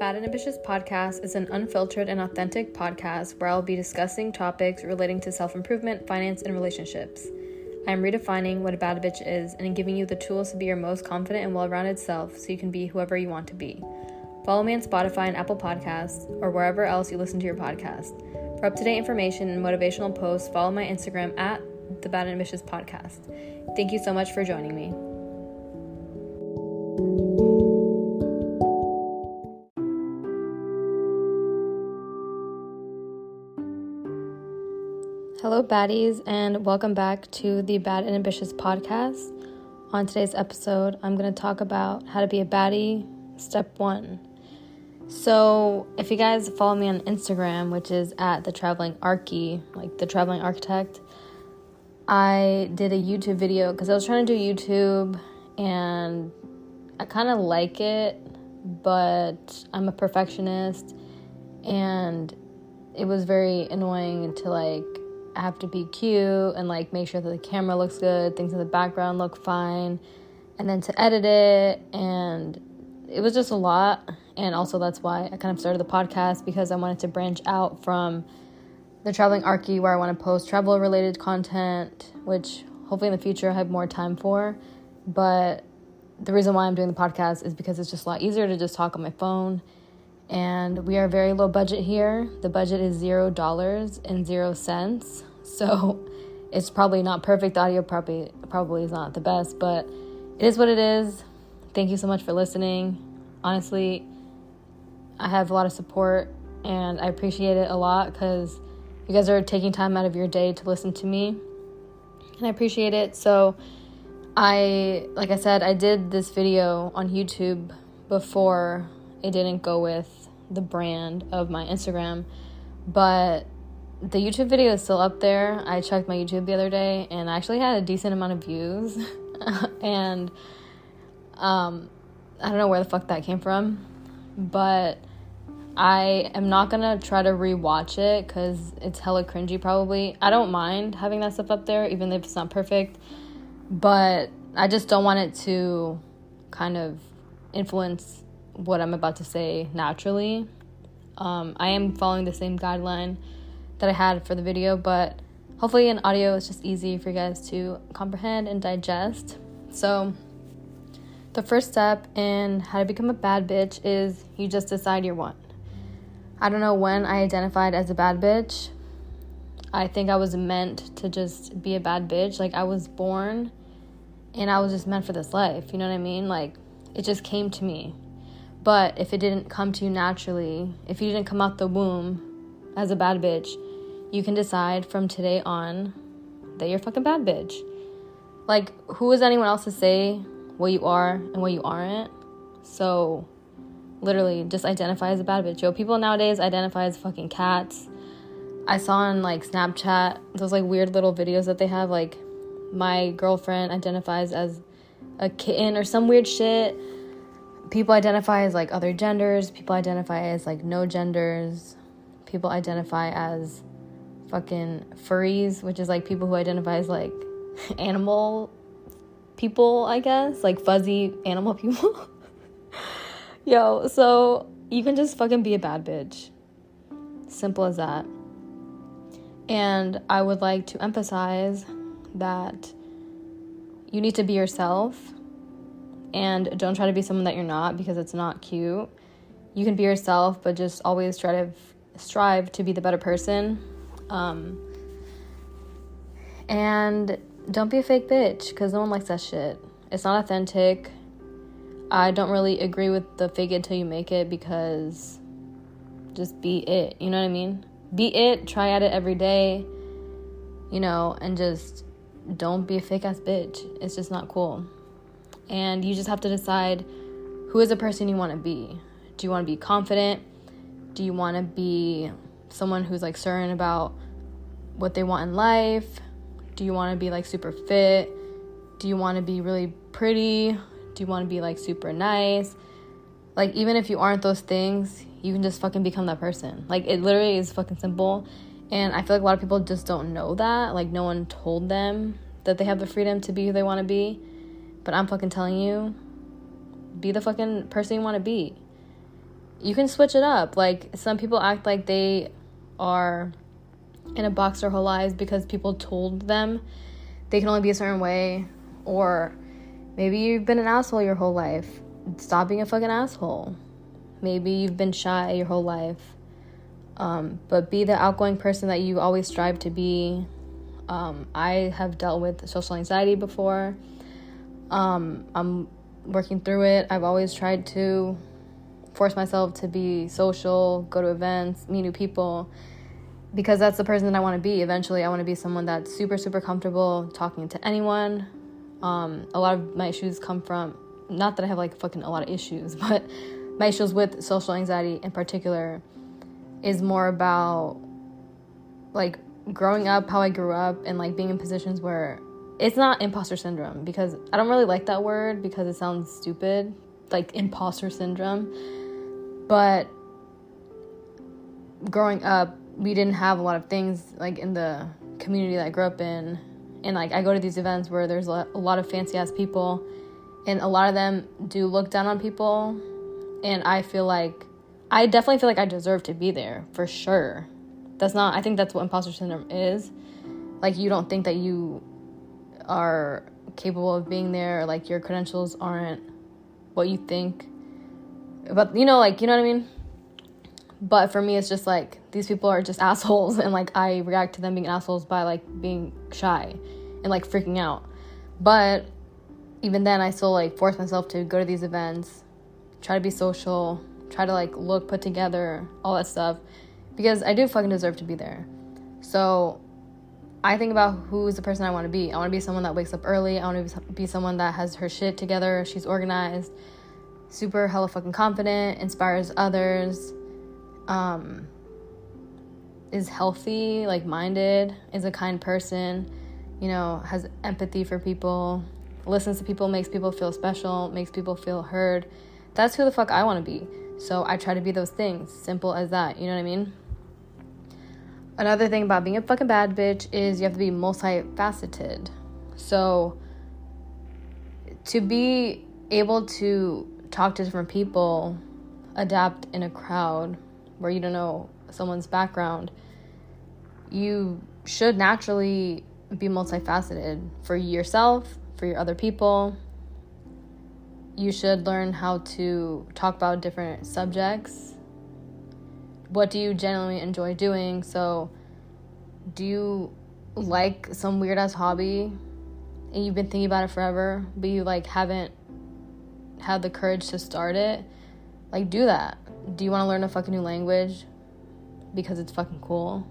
Bad and Ambitious podcast is an unfiltered and authentic podcast where I'll be discussing topics relating to self improvement, finance, and relationships. I am redefining what a bad bitch is and giving you the tools to be your most confident and well rounded self so you can be whoever you want to be. Follow me on Spotify and Apple Podcasts or wherever else you listen to your podcast. For up to date information and motivational posts, follow my Instagram at the Bad and Ambitious Podcast. Thank you so much for joining me. Baddies, and welcome back to the Bad and Ambitious podcast. On today's episode, I'm going to talk about how to be a baddie, step one. So, if you guys follow me on Instagram, which is at the traveling archie, like the traveling architect, I did a YouTube video because I was trying to do YouTube and I kind of like it, but I'm a perfectionist and it was very annoying to like have to be cute and like make sure that the camera looks good, things in the background look fine, and then to edit it. And it was just a lot. And also, that's why I kind of started the podcast because I wanted to branch out from the traveling archie where I want to post travel related content, which hopefully in the future I have more time for. But the reason why I'm doing the podcast is because it's just a lot easier to just talk on my phone and we are very low budget here. The budget is zero dollars and zero cents, so it's probably not perfect. audio probably probably is not the best, but it is what it is. Thank you so much for listening. Honestly, I have a lot of support, and I appreciate it a lot because you guys are taking time out of your day to listen to me, and I appreciate it. So, I like I said, I did this video on YouTube before it didn't go with the brand of my Instagram, but the YouTube video is still up there. I checked my YouTube the other day and I actually had a decent amount of views. and um, I don't know where the fuck that came from, but I am not gonna try to rewatch it because it's hella cringy, probably. I don't mind having that stuff up there, even if it's not perfect, but I just don't want it to kind of influence what I'm about to say naturally. Um, I am following the same guideline that I had for the video, but hopefully in audio it's just easy for you guys to comprehend and digest. So, the first step in how to become a bad bitch is you just decide you're one. I don't know when I identified as a bad bitch. I think I was meant to just be a bad bitch. Like, I was born and I was just meant for this life. You know what I mean? Like, it just came to me. But if it didn't come to you naturally, if you didn't come out the womb as a bad bitch, you can decide from today on that you're a fucking bad bitch. Like, who is anyone else to say what you are and what you aren't? So, literally, just identify as a bad bitch. Yo, people nowadays identify as fucking cats. I saw on like Snapchat those like weird little videos that they have, like, my girlfriend identifies as a kitten or some weird shit people identify as like other genders, people identify as like no genders, people identify as fucking furries, which is like people who identify as like animal people, I guess, like fuzzy animal people. Yo, so you can just fucking be a bad bitch. Simple as that. And I would like to emphasize that you need to be yourself and don't try to be someone that you're not because it's not cute. You can be yourself, but just always try to strive to be the better person. Um, and don't be a fake bitch because no one likes that shit. It's not authentic. I don't really agree with the fake it till you make it because just be it. You know what I mean? Be it, try at it every day, you know, and just don't be a fake ass bitch. It's just not cool and you just have to decide who is a person you want to be. Do you want to be confident? Do you want to be someone who's like certain about what they want in life? Do you want to be like super fit? Do you want to be really pretty? Do you want to be like super nice? Like, even if you aren't those things, you can just fucking become that person. Like, it literally is fucking simple. And I feel like a lot of people just don't know that. Like, no one told them that they have the freedom to be who they want to be. But I'm fucking telling you, be the fucking person you want to be. you can switch it up. Like some people act like they are in a box their whole lives because people told them they can only be a certain way or maybe you've been an asshole your whole life. Stop being a fucking asshole. Maybe you've been shy your whole life. Um, but be the outgoing person that you always strive to be. Um, I have dealt with social anxiety before. Um, I'm working through it. I've always tried to force myself to be social, go to events, meet new people, because that's the person that I want to be. Eventually, I want to be someone that's super, super comfortable talking to anyone. Um, a lot of my issues come from, not that I have like fucking a lot of issues, but my issues with social anxiety in particular is more about like growing up how I grew up and like being in positions where it's not imposter syndrome because I don't really like that word because it sounds stupid, like imposter syndrome. But growing up, we didn't have a lot of things like in the community that I grew up in. And like I go to these events where there's a lot of fancy ass people, and a lot of them do look down on people. And I feel like I definitely feel like I deserve to be there for sure. That's not, I think that's what imposter syndrome is. Like, you don't think that you are capable of being there, like, your credentials aren't what you think. But, you know, like, you know what I mean? But for me, it's just like these people are just assholes, and like I react to them being assholes by like being shy and like freaking out. But even then, I still like force myself to go to these events, try to be social, try to like look put together, all that stuff, because I do fucking deserve to be there. So I think about who's the person I want to be. I want to be someone that wakes up early. I want to be someone that has her shit together. She's organized, super hella fucking confident, inspires others, um, is healthy, like minded, is a kind person, you know, has empathy for people, listens to people, makes people feel special, makes people feel heard. That's who the fuck I want to be. So I try to be those things. Simple as that. You know what I mean? Another thing about being a fucking bad bitch is you have to be multifaceted. So to be able to talk to different people, adapt in a crowd where you don't know someone's background, you should naturally be multifaceted for yourself, for your other people, you should learn how to talk about different subjects. What do you generally enjoy doing? So, do you like some weird ass hobby and you've been thinking about it forever, but you like haven't had the courage to start it? Like, do that. Do you want to learn a fucking new language because it's fucking cool?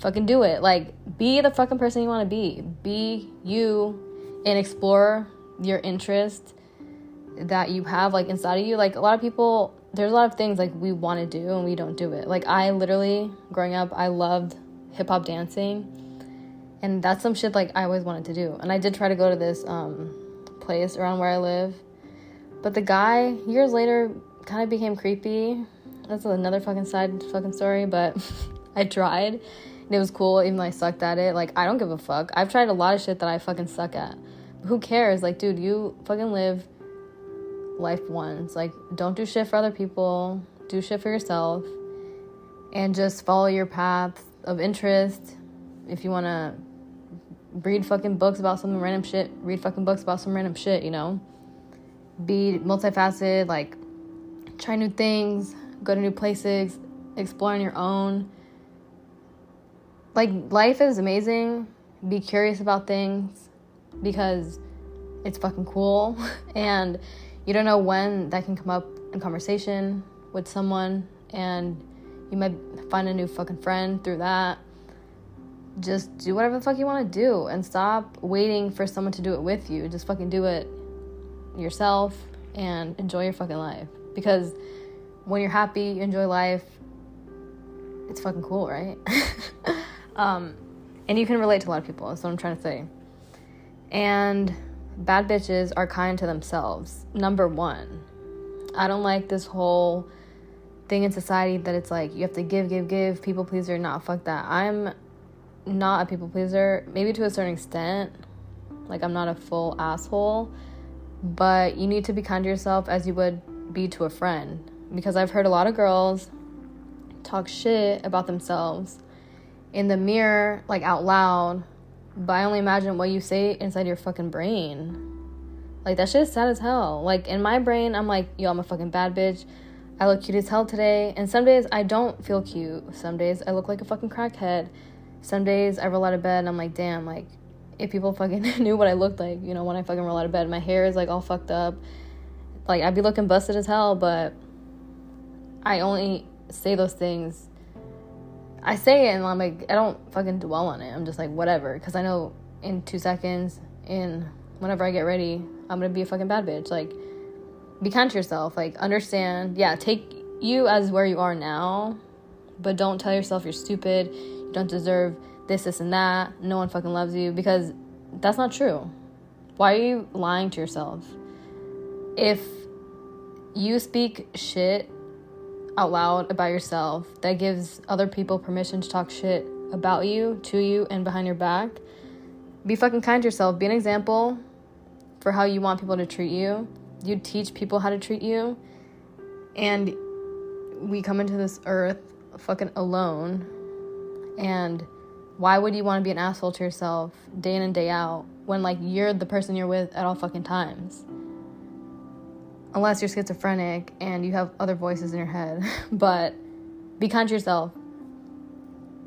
Fucking do it. Like, be the fucking person you want to be. Be you and explore your interest that you have like inside of you like a lot of people there's a lot of things like we want to do and we don't do it. Like i literally growing up i loved hip-hop dancing and that's some shit like i always wanted to do. And i did try to go to this um, place around where i live but the guy years later kind of became creepy. That's another fucking side fucking story but i tried and it was cool even though i sucked at it. Like i don't give a fuck. I've tried a lot of shit that i fucking suck at. Who cares? Like dude you fucking live life once. Like, don't do shit for other people, do shit for yourself, and just follow your path of interest. If you want to read fucking books about some random shit, read fucking books about some random shit, you know? Be multifaceted, like, try new things, go to new places, explore on your own. Like, life is amazing. Be curious about things because it's fucking cool. and you don't know when that can come up in conversation with someone and you might find a new fucking friend through that. Just do whatever the fuck you want to do and stop waiting for someone to do it with you. Just fucking do it yourself and enjoy your fucking life. Because when you're happy you enjoy life it's fucking cool right? Um, and you can relate to a lot of people that's what i'm trying to say. And bad bitches are kind to themselves. Number one, I don't like this whole thing in society that it's like you have to give, give, give, people pleaser. Not fuck that. I'm not a people pleaser, maybe to a certain extent. Like, I'm not a full asshole, but you need to be kind to yourself as you would be to a friend. because I've heard a lot of girls talk shit about themselves in the mirror, like out loud, but I only imagine what you say inside your fucking brain. Like that shit is sad as hell. Like in my brain, I'm like, yo, I'm a fucking bad bitch. I look cute as hell today. And some days I don't feel cute. Some days I look like a fucking crackhead. Some days I roll out of bed and I'm like, damn, like if people fucking knew what I looked like, you know, when I fucking roll out of bed, my hair is like all fucked up. Like I'd be looking busted as hell, but I only say those things. I say it and I'm like, I don't fucking dwell on it. I'm just like, whatever. Because I know in two seconds, in whenever I get ready, I'm gonna be a fucking bad bitch. Like, be kind to yourself. Like, understand. Yeah, take you as where you are now, but don't tell yourself you're stupid. You don't deserve this, this, and that. No one fucking loves you because that's not true. Why are you lying to yourself? If you speak shit out loud about yourself that gives other people permission to talk shit about you, to you, and behind your back, be fucking kind to yourself. Be an example for how you want people to treat you. You teach people how to treat you. And we come into this earth fucking alone. And why would you want to be an asshole to yourself day in and day out when like you're the person you're with at all fucking times? Unless you're schizophrenic and you have other voices in your head. but be kind to yourself.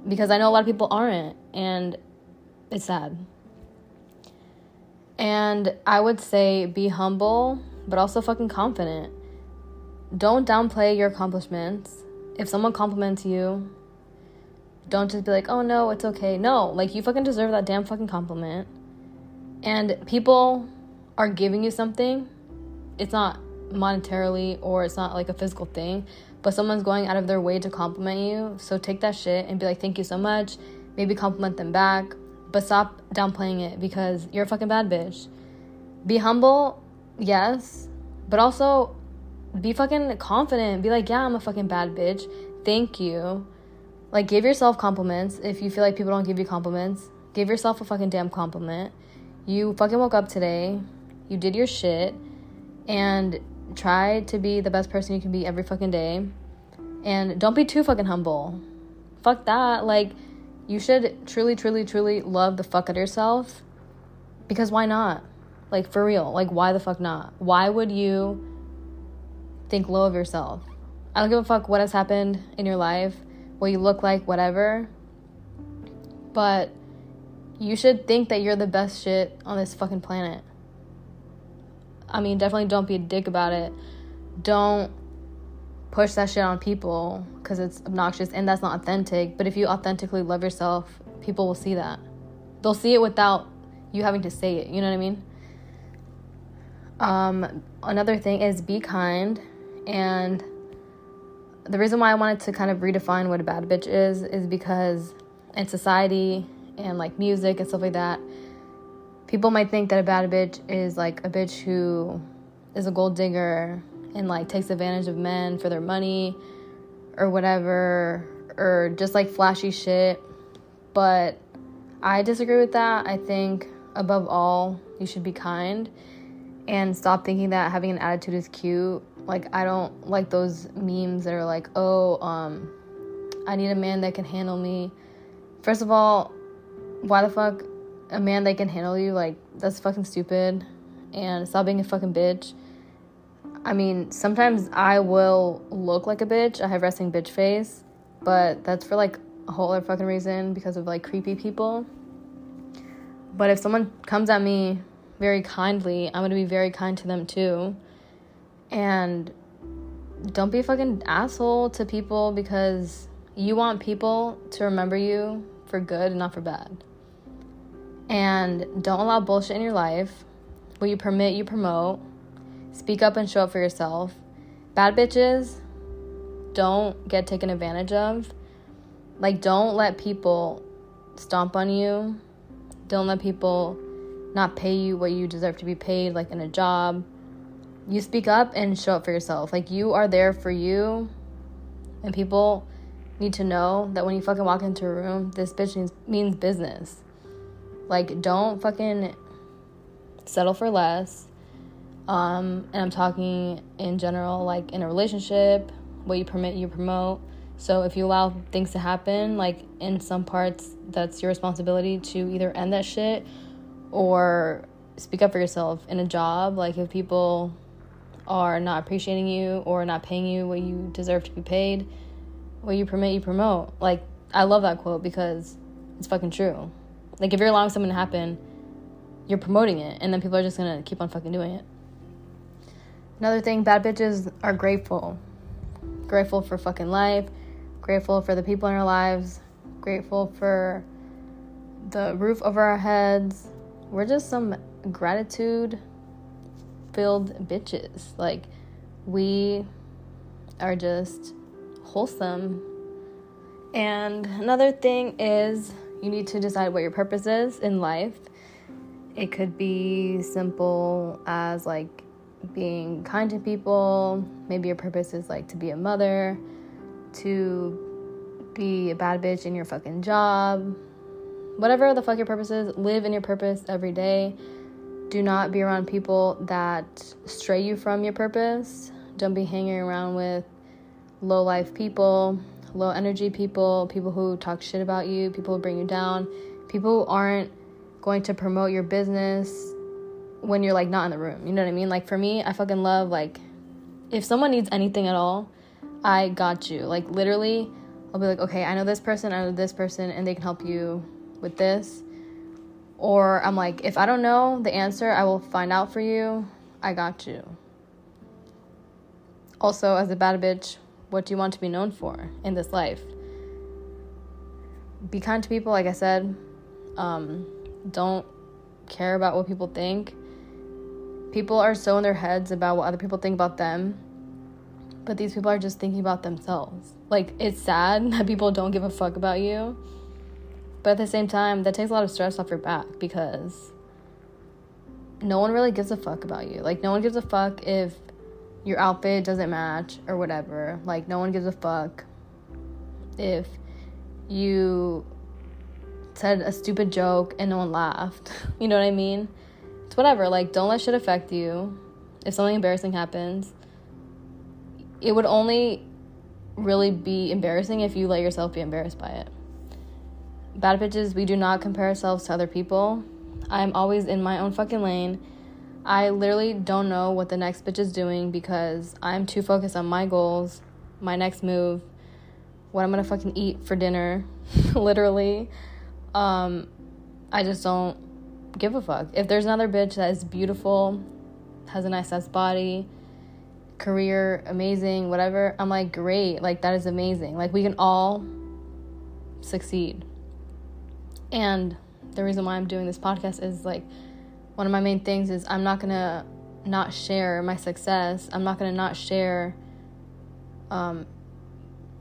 Because I know a lot of people aren't and it's sad. And I would say be humble, but also fucking confident. Don't downplay your accomplishments. If someone compliments you, don't just be like, oh no, it's okay. No, like you fucking deserve that damn fucking compliment. And people are giving you something. It's not monetarily or it's not like a physical thing, but someone's going out of their way to compliment you. So take that shit and be like, thank you so much. Maybe compliment them back but stop downplaying it because you're a fucking bad bitch. Be humble, yes, but also be fucking confident. Be like, yeah, I'm a fucking bad bitch. Thank you. Like, give yourself compliments if you feel like people don't give you compliments. Give yourself a fucking damn compliment. You fucking woke up today. You did your shit. And try to be the best person you can be every fucking day. And don't be too fucking humble. Fuck that. Like, you should truly, truly, truly love the fuck out of yourself. Because why not? Like, for real. Like, why the fuck not? Why would you think low of yourself? I don't give a fuck what has happened in your life, what you look like, whatever. But you should think that you're the best shit on this fucking planet. I mean, definitely don't be a dick about it. Don't push that shit on people because it's obnoxious and that's not authentic. But if you authentically love yourself, people will see that. They'll see it without you having to say it. You know what I mean? Um, another thing is be kind. And the reason why I wanted to kind of redefine what a bad bitch is is because in society and like music and stuff like that, people might think that a bad bitch is like a bitch who is a gold digger and like takes advantage of men for their money or whatever or just like flashy shit. But I disagree with that. I think above all, you should be kind and stop thinking that having an attitude is cute. Like I don't like those memes that are like, "Oh, um I need a man that can handle me." First of all, why the fuck a man that can handle you? Like that's fucking stupid. And stop being a fucking bitch. I mean, sometimes I will look like a bitch. I have resting bitch face, but that's for like a whole other fucking reason because of like creepy people. But if someone comes at me very kindly, I'm gonna be very kind to them too. And don't be a fucking asshole to people because you want people to remember you for good and not for bad. And don't allow bullshit in your life. What you permit, you promote Speak up and show up for yourself. Bad bitches don't get taken advantage of. Like, don't let people stomp on you. Don't let people not pay you what you deserve to be paid, like in a job. You speak up and show up for yourself. Like, you are there for you. And people need to know that when you fucking walk into a room, this bitch means, means business. Like, don't fucking settle for less Um, and I'm talking in general, like in a relationship, what you permit, you promote. So if you allow things to happen, like in some parts, that's your responsibility to either end that shit or speak up for yourself in a job. Like if people are not appreciating you or not paying you what you deserve to be paid, what you permit, you promote. Like I love that quote because it's fucking true. Like if you're allowing something to happen, you're promoting it, and then people are just gonna keep on fucking doing it. Another thing, bad bitches are grateful. Grateful for fucking life, grateful for the people in our lives, grateful for the roof over our heads. We're just some gratitude filled bitches. Like, we are just wholesome. And another thing is, you need to decide what your purpose is in life. It could be simple as like being kind to people. Maybe your purpose is like to be a mother, to be a bad bitch in your fucking job. Whatever the fuck your purpose is, live in your purpose every day. Do not be around people that stray you from your purpose. Don't be hanging around with low life people, low energy people, people who talk shit about you, people who bring you down, people who aren't going to promote your business when you're like not in the room. You know what I mean? Like for me, I fucking love like if someone needs anything at all, I got you. Like literally, I'll be like, okay, I know this person, I know this person, and they can help you with this. Or I'm like, if I don't know the answer, I will find out for you. I got you. Also, as a bad bitch, what do you want to be known for in this life? Be kind to people, like I said. Um, don't care about what people think people are so in their heads about what other people think about them, but these people are just thinking about themselves. Like, it's sad that people don't give a fuck about you, but at the same time, that takes a lot of stress off your back because no one really gives a fuck about you. Like, no one gives a fuck if your outfit doesn't match or whatever. Like, no one gives a fuck if you said a stupid joke and no one laughed. You know what I mean? it's whatever. Like, don't let shit affect you. If something embarrassing happens, it would only really be embarrassing if you let yourself be embarrassed by it. Bad bitches, we do not compare ourselves to other people. I'm always in my own fucking lane. I literally don't know what the next bitch is doing because I'm too focused on my goals, my next move, what I'm gonna fucking eat for dinner, literally. Um, I just don't give a fuck. If there's another bitch that is beautiful, has a nice ass body, career amazing, whatever, I'm like, great. Like, that is amazing. Like, we can all succeed. And the reason why I'm doing this podcast is like, one of my main things is I'm not gonna not share my success. I'm not gonna not share um,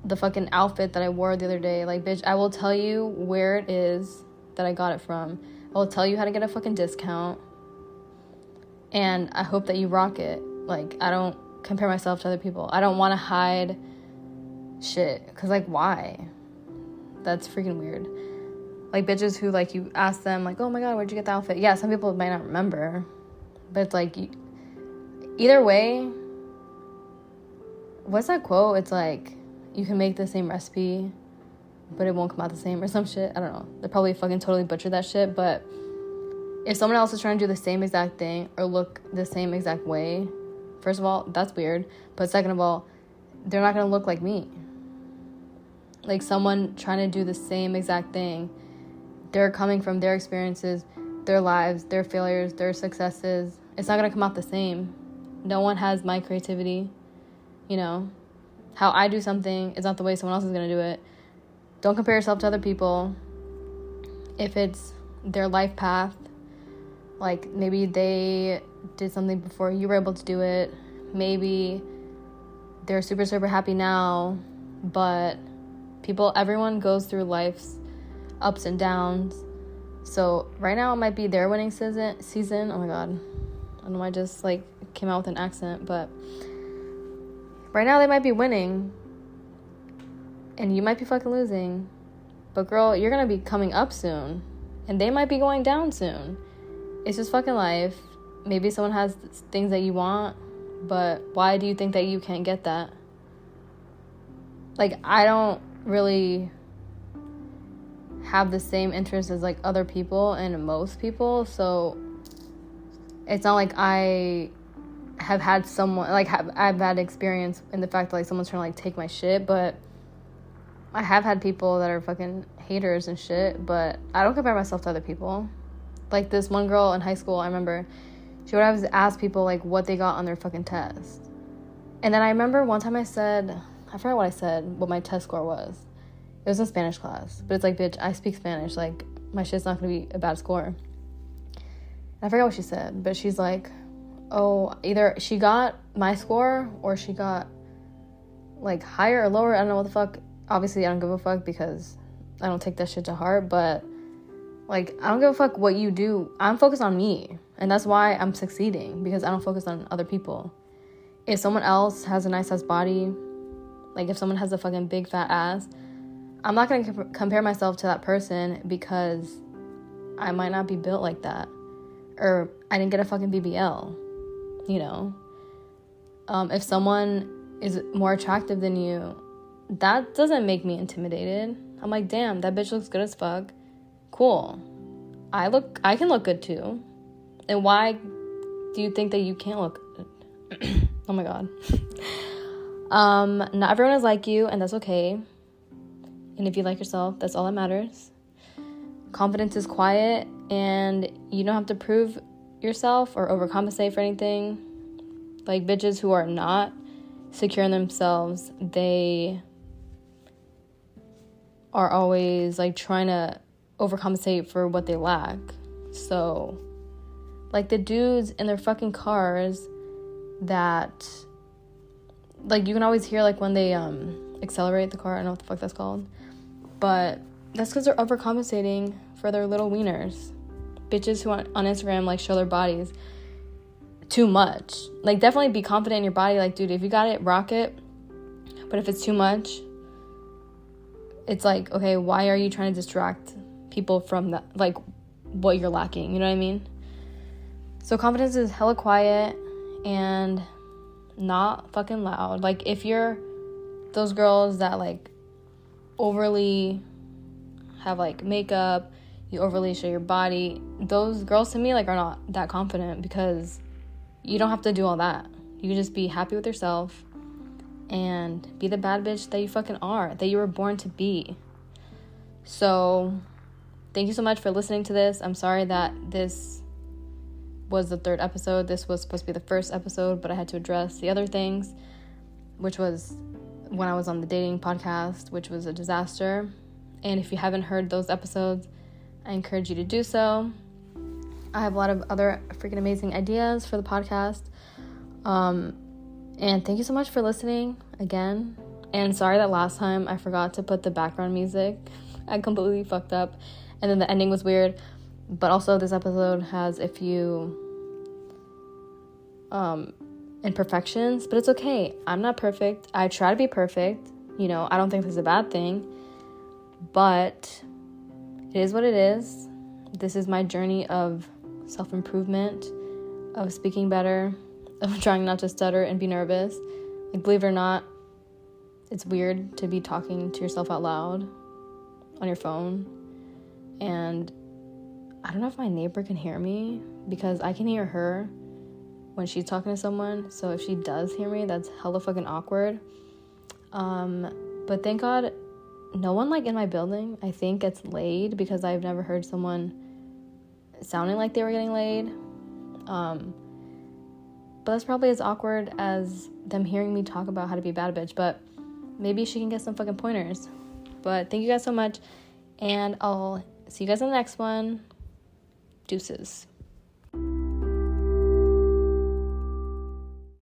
the fucking outfit that I wore the other day. Like, bitch, I will tell you where it is that I got it from. I'll tell you how to get a fucking discount. And I hope that you rock it. Like, I don't compare myself to other people. I don't want to hide shit. Because, like, why? That's freaking weird. Like, bitches who, like, you ask them, like, oh my god, where'd you get the outfit? Yeah, some people might not remember. But it's like, either way, what's that quote? It's like, you can make the same recipe but it won't come out the same or some shit. I don't know. They probably fucking totally butchered that shit, but if someone else is trying to do the same exact thing or look the same exact way, first of all, that's weird. But second of all, they're not gonna look like me. Like someone trying to do the same exact thing, they're coming from their experiences, their lives, their failures, their successes. It's not gonna come out the same. No one has my creativity, you know. How I do something is not the way someone else is gonna do it don't compare yourself to other people. If it's their life path, like maybe they did something before you were able to do it, maybe they're super, super happy now, but people, everyone goes through life's ups and downs. So right now it might be their winning season. Season. Oh my god, I don't know. I just like came out with an accent, but right now they might be winning, and you might be fucking losing. But girl, you're gonna be coming up soon. And they might be going down soon. It's just fucking life. maybe someone has things that you want, but why do you think that you can't get that? Like, I don't really have the same interests as like other people and most people, so it's not like I have had someone like have I've had experience in the fact that like someone's trying to like take my shit, but I have had people that are fucking haters and shit, but I don't compare myself to other people. Like this one girl in high school, I remember she would always ask people like what they got on their fucking test. And then I remember one time I said, I forgot what I said, what my test score was. Was in Spanish class, but it's like, bitch, I speak Spanish. Like, my shit's not gonna be a bad score. I forgot what she said, but she's like, oh, either she got my score or she got like higher or lower. I don't know what the fuck. Obviously, I don't give a fuck because I don't take that shit to heart, but like, I don't give a fuck what you do. I'm focused on me, and that's why I'm succeeding because I don't focus on other people. If someone else has a nice ass body, like if someone has a fucking big fat ass, I'm not gonna comp- compare myself to that person because I might not be built like that, or I didn't get a fucking BBL, you know. Um, if someone is more attractive than you, that doesn't make me intimidated. I'm like, damn, that bitch looks good as fuck. Cool. I look, I can look good too. And why do you think that you can't look good? oh my god. um, not everyone is like you, and that's okay. And if you like yourself, that's all that matters. Confidence is quiet, and you don't have to prove yourself or overcompensate for anything. Like bitches who are not secure in themselves, they are always like trying to overcompensate for what they lack. So, like the dudes in their fucking cars that like you can always hear like when they um accelerate the car, I don't know what the fuck that's called. But that's because they're overcompensating for their little wieners. Bitches who on, on Instagram like show their bodies too much. Like definitely be confident in your body. Like, dude, if you got it, rock it. But if it's too much, it's like, okay, why are you trying to distract people from that like what you're lacking? You know what I mean? So confidence is hella quiet and not fucking loud. Like if you're those girls that like overly have like makeup, you overly show your body, those girls to me like are not that confident because you don't have to do all that. You can just be happy with yourself and be the bad bitch that you fucking are, that you were born to be. So, thank you so much for listening to this. I'm sorry that this was the third episode. This was supposed to be the first episode, but I had to address the other things, which was when I was on the dating podcast, which was a disaster. And if you haven't heard those episodes, I encourage you to do so. I have a lot of other freaking amazing ideas for the podcast. Um, and thank you so much for listening again. And sorry that last time I forgot to put the background music. I completely fucked up. And then the ending was weird. But also, this episode has a few um, imperfections, but it's okay. I'm not perfect. I try to be perfect. You know, I don't think this is a bad thing, but it is what it is. This is my journey of self improvement, of speaking better, of trying not to stutter and be nervous. Like, believe it or not, it's weird to be talking to yourself out loud on your phone. And I don't know if my neighbor can hear me because I can hear her when she's talking to someone. So if she does hear me, that's hella fucking awkward. Um, but thank God no one like in my building I think gets laid because I've never heard someone sounding like they were getting laid. Um, but that's probably as awkward as them hearing me talk about how to be a bad bitch. But maybe she can get some fucking pointers. But thank you guys so much. And I'll see you guys in the next one. Deuces.